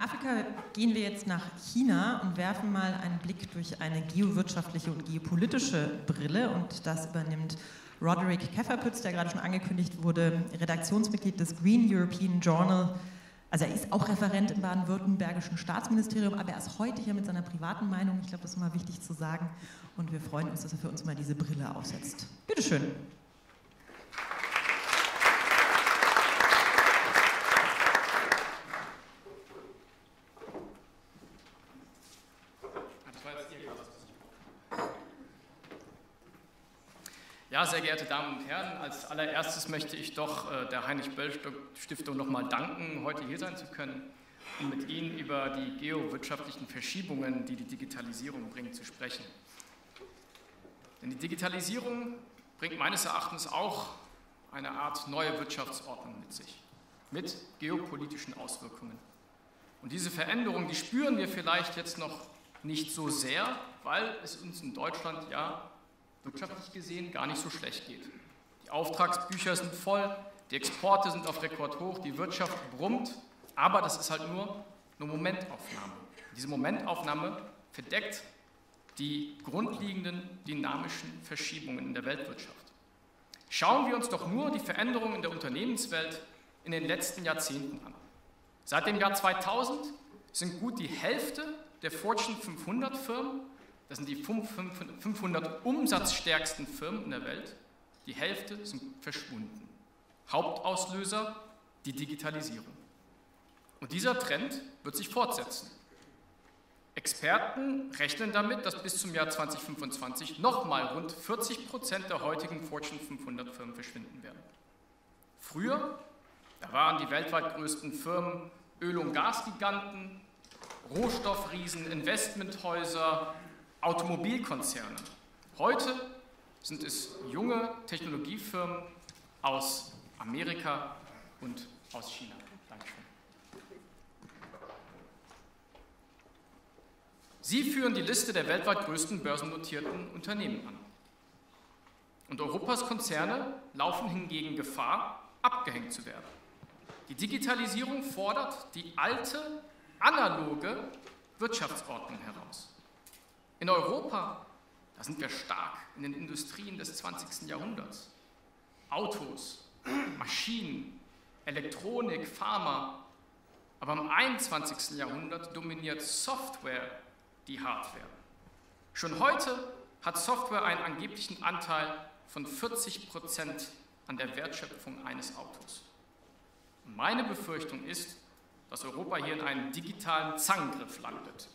Afrika gehen wir jetzt nach China und werfen mal einen Blick durch eine geowirtschaftliche und geopolitische Brille. Und das übernimmt Roderick Kefferpütz, der gerade schon angekündigt wurde, Redaktionsmitglied des Green European Journal. Also er ist auch Referent im baden-württembergischen Staatsministerium, aber er ist heute hier mit seiner privaten Meinung. Ich glaube, das ist immer wichtig zu sagen. Und wir freuen uns, dass er für uns mal diese Brille aufsetzt. Bitte schön. Geehrte Damen und Herren, als allererstes möchte ich doch äh, der Heinrich-Böll-Stiftung nochmal danken, heute hier sein zu können, um mit Ihnen über die geowirtschaftlichen Verschiebungen, die die Digitalisierung bringt, zu sprechen. Denn die Digitalisierung bringt meines Erachtens auch eine Art neue Wirtschaftsordnung mit sich, mit geopolitischen Auswirkungen. Und diese Veränderung, die spüren wir vielleicht jetzt noch nicht so sehr, weil es uns in Deutschland ja wirtschaftlich gesehen gar nicht so schlecht geht. Die Auftragsbücher sind voll, die Exporte sind auf Rekord hoch, die Wirtschaft brummt, aber das ist halt nur eine Momentaufnahme. Diese Momentaufnahme verdeckt die grundlegenden dynamischen Verschiebungen in der Weltwirtschaft. Schauen wir uns doch nur die Veränderungen in der Unternehmenswelt in den letzten Jahrzehnten an. Seit dem Jahr 2000 sind gut die Hälfte der Fortune 500 Firmen das sind die 500 umsatzstärksten Firmen in der Welt. Die Hälfte sind verschwunden. Hauptauslöser die Digitalisierung. Und dieser Trend wird sich fortsetzen. Experten rechnen damit, dass bis zum Jahr 2025 nochmal rund 40 Prozent der heutigen Fortune 500 Firmen verschwinden werden. Früher, da waren die weltweit größten Firmen Öl- und Gasgiganten, Rohstoffriesen, Investmenthäuser, Automobilkonzerne. Heute sind es junge Technologiefirmen aus Amerika und aus China. Dankeschön. Sie führen die Liste der weltweit größten börsennotierten Unternehmen an. Und Europas Konzerne laufen hingegen Gefahr, abgehängt zu werden. Die Digitalisierung fordert die alte, analoge Wirtschaftsordnung heraus. In Europa, da sind wir stark in den Industrien des 20. Jahrhunderts. Autos, Maschinen, Elektronik, Pharma. Aber im 21. Jahrhundert dominiert Software die Hardware. Schon heute hat Software einen angeblichen Anteil von 40 Prozent an der Wertschöpfung eines Autos. Und meine Befürchtung ist, dass Europa hier in einen digitalen Zangengriff landet.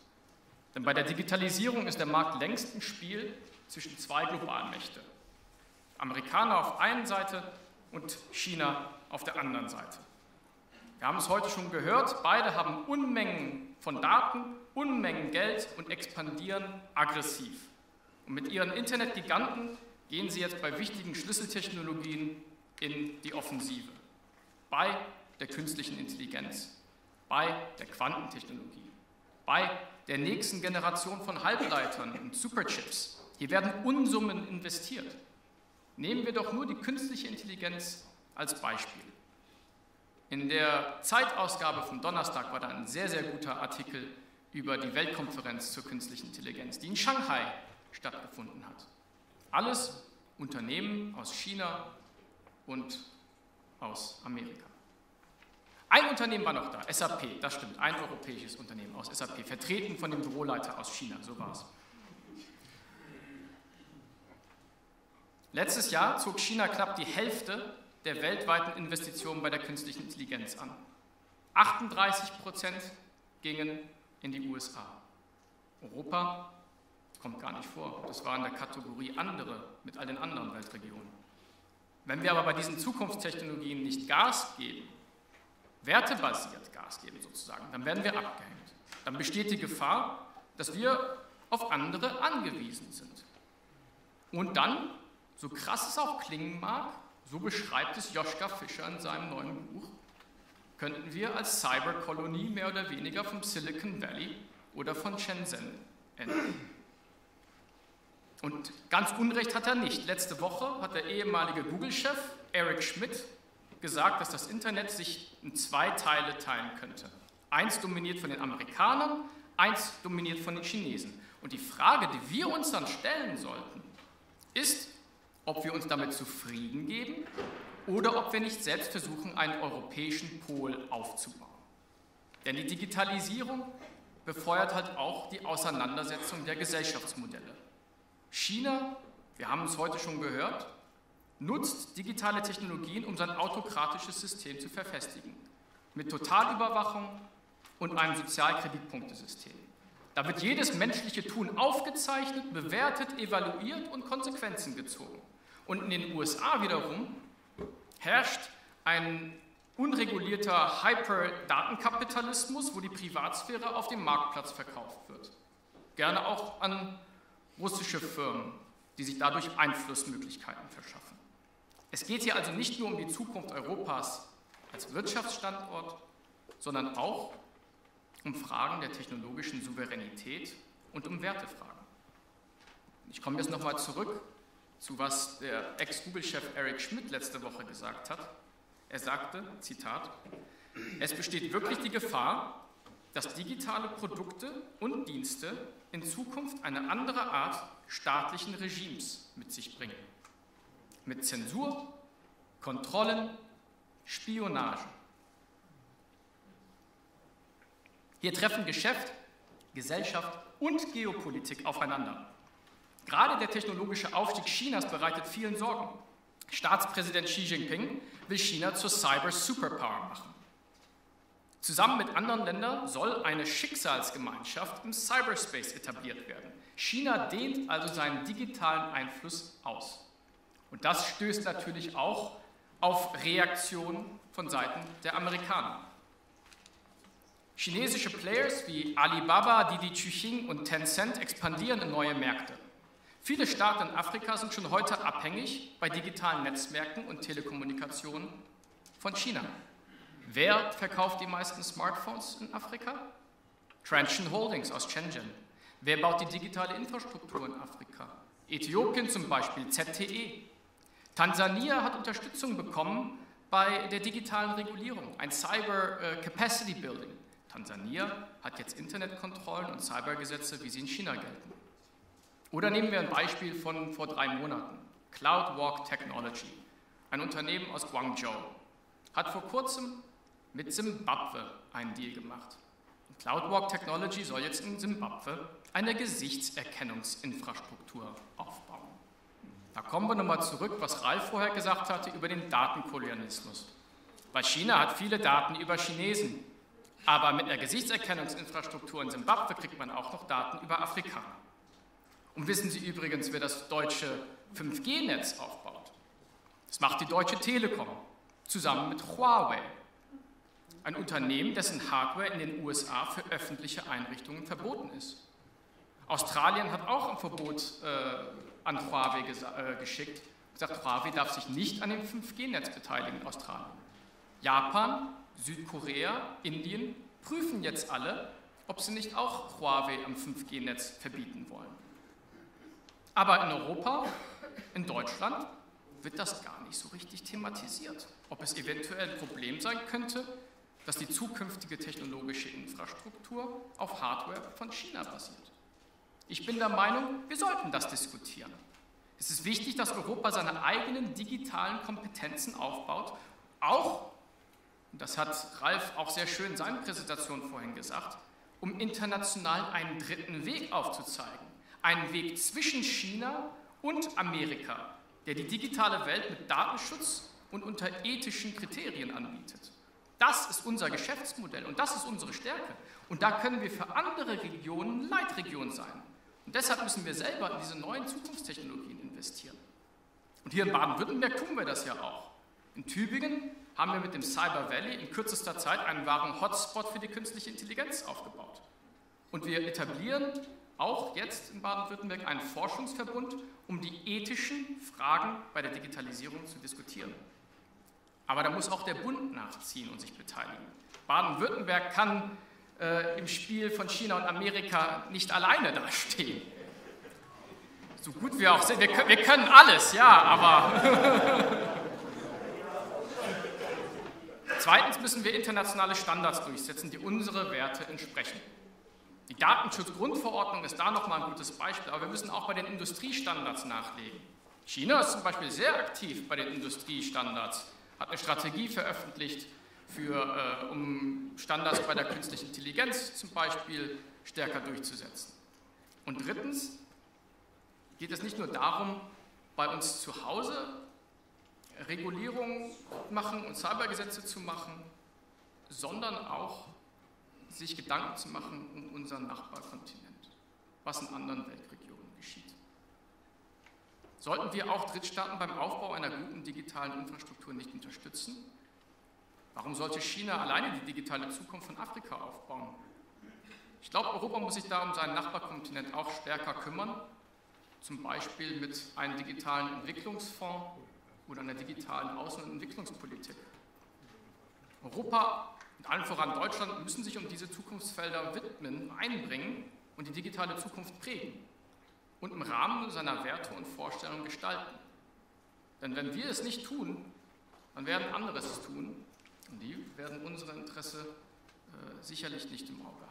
Denn bei der Digitalisierung ist der Markt längst im Spiel zwischen zwei Globalmächte. Amerikaner auf der einen Seite und China auf der anderen Seite. Wir haben es heute schon gehört, beide haben Unmengen von Daten, Unmengen Geld und expandieren aggressiv. Und mit ihren Internetgiganten gehen sie jetzt bei wichtigen Schlüsseltechnologien in die Offensive. Bei der künstlichen Intelligenz, bei der Quantentechnologie, bei der nächsten Generation von Halbleitern und Superchips. Hier werden Unsummen investiert. Nehmen wir doch nur die künstliche Intelligenz als Beispiel. In der Zeitausgabe vom Donnerstag war da ein sehr, sehr guter Artikel über die Weltkonferenz zur künstlichen Intelligenz, die in Shanghai stattgefunden hat. Alles Unternehmen aus China und aus Amerika. Ein Unternehmen war noch da, SAP, das stimmt, ein europäisches Unternehmen aus SAP, vertreten von dem Büroleiter aus China, so war es. Letztes Jahr zog China knapp die Hälfte der weltweiten Investitionen bei der künstlichen Intelligenz an. 38 Prozent gingen in die USA. Europa kommt gar nicht vor. Das war in der Kategorie andere mit all den anderen Weltregionen. Wenn wir aber bei diesen Zukunftstechnologien nicht Gas geben, wertebasiert Gas geben sozusagen, dann werden wir abgehängt. Dann besteht die Gefahr, dass wir auf andere angewiesen sind. Und dann, so krass es auch klingen mag, so beschreibt es Joschka Fischer in seinem neuen Buch, könnten wir als Cyberkolonie mehr oder weniger vom Silicon Valley oder von Shenzhen enden. Und ganz Unrecht hat er nicht. Letzte Woche hat der ehemalige Google-Chef Eric Schmidt gesagt, dass das Internet sich in zwei Teile teilen könnte. Eins dominiert von den Amerikanern, eins dominiert von den Chinesen. Und die Frage, die wir uns dann stellen sollten, ist, ob wir uns damit zufrieden geben oder ob wir nicht selbst versuchen, einen europäischen Pol aufzubauen. Denn die Digitalisierung befeuert halt auch die Auseinandersetzung der Gesellschaftsmodelle. China, wir haben es heute schon gehört, nutzt digitale Technologien, um sein autokratisches System zu verfestigen. Mit Totalüberwachung und einem Sozialkreditpunktesystem. Da wird jedes menschliche Tun aufgezeichnet, bewertet, evaluiert und Konsequenzen gezogen. Und in den USA wiederum herrscht ein unregulierter Hyper-Datenkapitalismus, wo die Privatsphäre auf dem Marktplatz verkauft wird. Gerne auch an russische Firmen, die sich dadurch Einflussmöglichkeiten verschaffen. Es geht hier also nicht nur um die Zukunft Europas als Wirtschaftsstandort, sondern auch um Fragen der technologischen Souveränität und um Wertefragen. Ich komme jetzt nochmal zurück zu was der Ex-Google-Chef Eric Schmidt letzte Woche gesagt hat. Er sagte, Zitat, es besteht wirklich die Gefahr, dass digitale Produkte und Dienste in Zukunft eine andere Art staatlichen Regimes mit sich bringen. Mit Zensur, Kontrollen, Spionage. Hier treffen Geschäft, Gesellschaft und Geopolitik aufeinander. Gerade der technologische Aufstieg Chinas bereitet vielen Sorgen. Staatspräsident Xi Jinping will China zur Cyber-Superpower machen. Zusammen mit anderen Ländern soll eine Schicksalsgemeinschaft im Cyberspace etabliert werden. China dehnt also seinen digitalen Einfluss aus. Und das stößt natürlich auch auf Reaktionen von Seiten der Amerikaner. Chinesische Players wie Alibaba, Didi Chuxing und Tencent expandieren in neue Märkte. Viele Staaten in Afrika sind schon heute abhängig bei digitalen Netzwerken und Telekommunikationen von China. Wer verkauft die meisten Smartphones in Afrika? Transsion Holdings aus Shenzhen. Wer baut die digitale Infrastruktur in Afrika? Äthiopien zum Beispiel, ZTE. Tansania hat Unterstützung bekommen bei der digitalen Regulierung, ein Cyber äh, Capacity Building. Tansania hat jetzt Internetkontrollen und Cybergesetze, wie sie in China gelten. Oder nehmen wir ein Beispiel von vor drei Monaten. CloudWalk Technology, ein Unternehmen aus Guangzhou, hat vor kurzem mit Simbabwe einen Deal gemacht. CloudWalk Technology soll jetzt in Simbabwe eine Gesichtserkennungsinfrastruktur aufbauen. Da kommen wir nochmal zurück, was Ralf vorher gesagt hatte über den Datenkolonialismus. Weil China hat viele Daten über Chinesen, aber mit einer Gesichtserkennungsinfrastruktur in Simbabwe kriegt man auch noch Daten über Afrikaner. Und wissen Sie übrigens, wer das deutsche 5G-Netz aufbaut? Das macht die Deutsche Telekom zusammen mit Huawei, ein Unternehmen, dessen Hardware in den USA für öffentliche Einrichtungen verboten ist. Australien hat auch ein Verbot äh, an Huawei äh, geschickt, gesagt, Huawei darf sich nicht an dem 5G-Netz beteiligen in Australien. Japan, Südkorea, Indien prüfen jetzt alle, ob sie nicht auch Huawei am 5G-Netz verbieten wollen. Aber in Europa, in Deutschland, wird das gar nicht so richtig thematisiert. Ob es eventuell ein Problem sein könnte, dass die zukünftige technologische Infrastruktur auf Hardware von China basiert. Ich bin der Meinung, wir sollten das diskutieren. Es ist wichtig, dass Europa seine eigenen digitalen Kompetenzen aufbaut, auch, und das hat Ralf auch sehr schön in seiner Präsentation vorhin gesagt, um international einen dritten Weg aufzuzeigen einen Weg zwischen China und Amerika, der die digitale Welt mit Datenschutz und unter ethischen Kriterien anbietet. Das ist unser Geschäftsmodell und das ist unsere Stärke. Und da können wir für andere Regionen Leitregion sein. Und deshalb müssen wir selber in diese neuen Zukunftstechnologien investieren. Und hier in Baden-Württemberg tun wir das ja auch. In Tübingen haben wir mit dem Cyber Valley in kürzester Zeit einen wahren Hotspot für die künstliche Intelligenz aufgebaut. Und wir etablieren auch jetzt in Baden-Württemberg einen Forschungsverbund, um die ethischen Fragen bei der Digitalisierung zu diskutieren. Aber da muss auch der Bund nachziehen und sich beteiligen. Baden-Württemberg kann äh, im Spiel von China und Amerika nicht alleine dastehen. So gut wir auch sind, wir, wir können alles, ja, aber Zweitens müssen wir internationale Standards durchsetzen, die unsere Werte entsprechen. Die Datenschutzgrundverordnung ist da nochmal ein gutes Beispiel, aber wir müssen auch bei den Industriestandards nachlegen. China ist zum Beispiel sehr aktiv bei den Industriestandards, hat eine Strategie veröffentlicht, für, äh, um Standards bei der künstlichen Intelligenz zum Beispiel stärker durchzusetzen. Und drittens geht es nicht nur darum, bei uns zu Hause Regulierungen machen und Cybergesetze zu machen, sondern auch sich Gedanken zu machen um unseren Nachbarkontinent, was in anderen Weltregionen geschieht. Sollten wir auch Drittstaaten beim Aufbau einer guten digitalen Infrastruktur nicht unterstützen? Warum sollte China alleine die digitale Zukunft von Afrika aufbauen? Ich glaube, Europa muss sich da um seinen Nachbarkontinent auch stärker kümmern, zum Beispiel mit einem digitalen Entwicklungsfonds oder einer digitalen Außen- und Entwicklungspolitik. Europa und allen voran Deutschland müssen sich um diese Zukunftsfelder widmen, einbringen und die digitale Zukunft prägen und im Rahmen seiner Werte und Vorstellungen gestalten. Denn wenn wir es nicht tun, dann werden andere es tun die werden unsere Interesse äh, sicherlich nicht im Auge haben.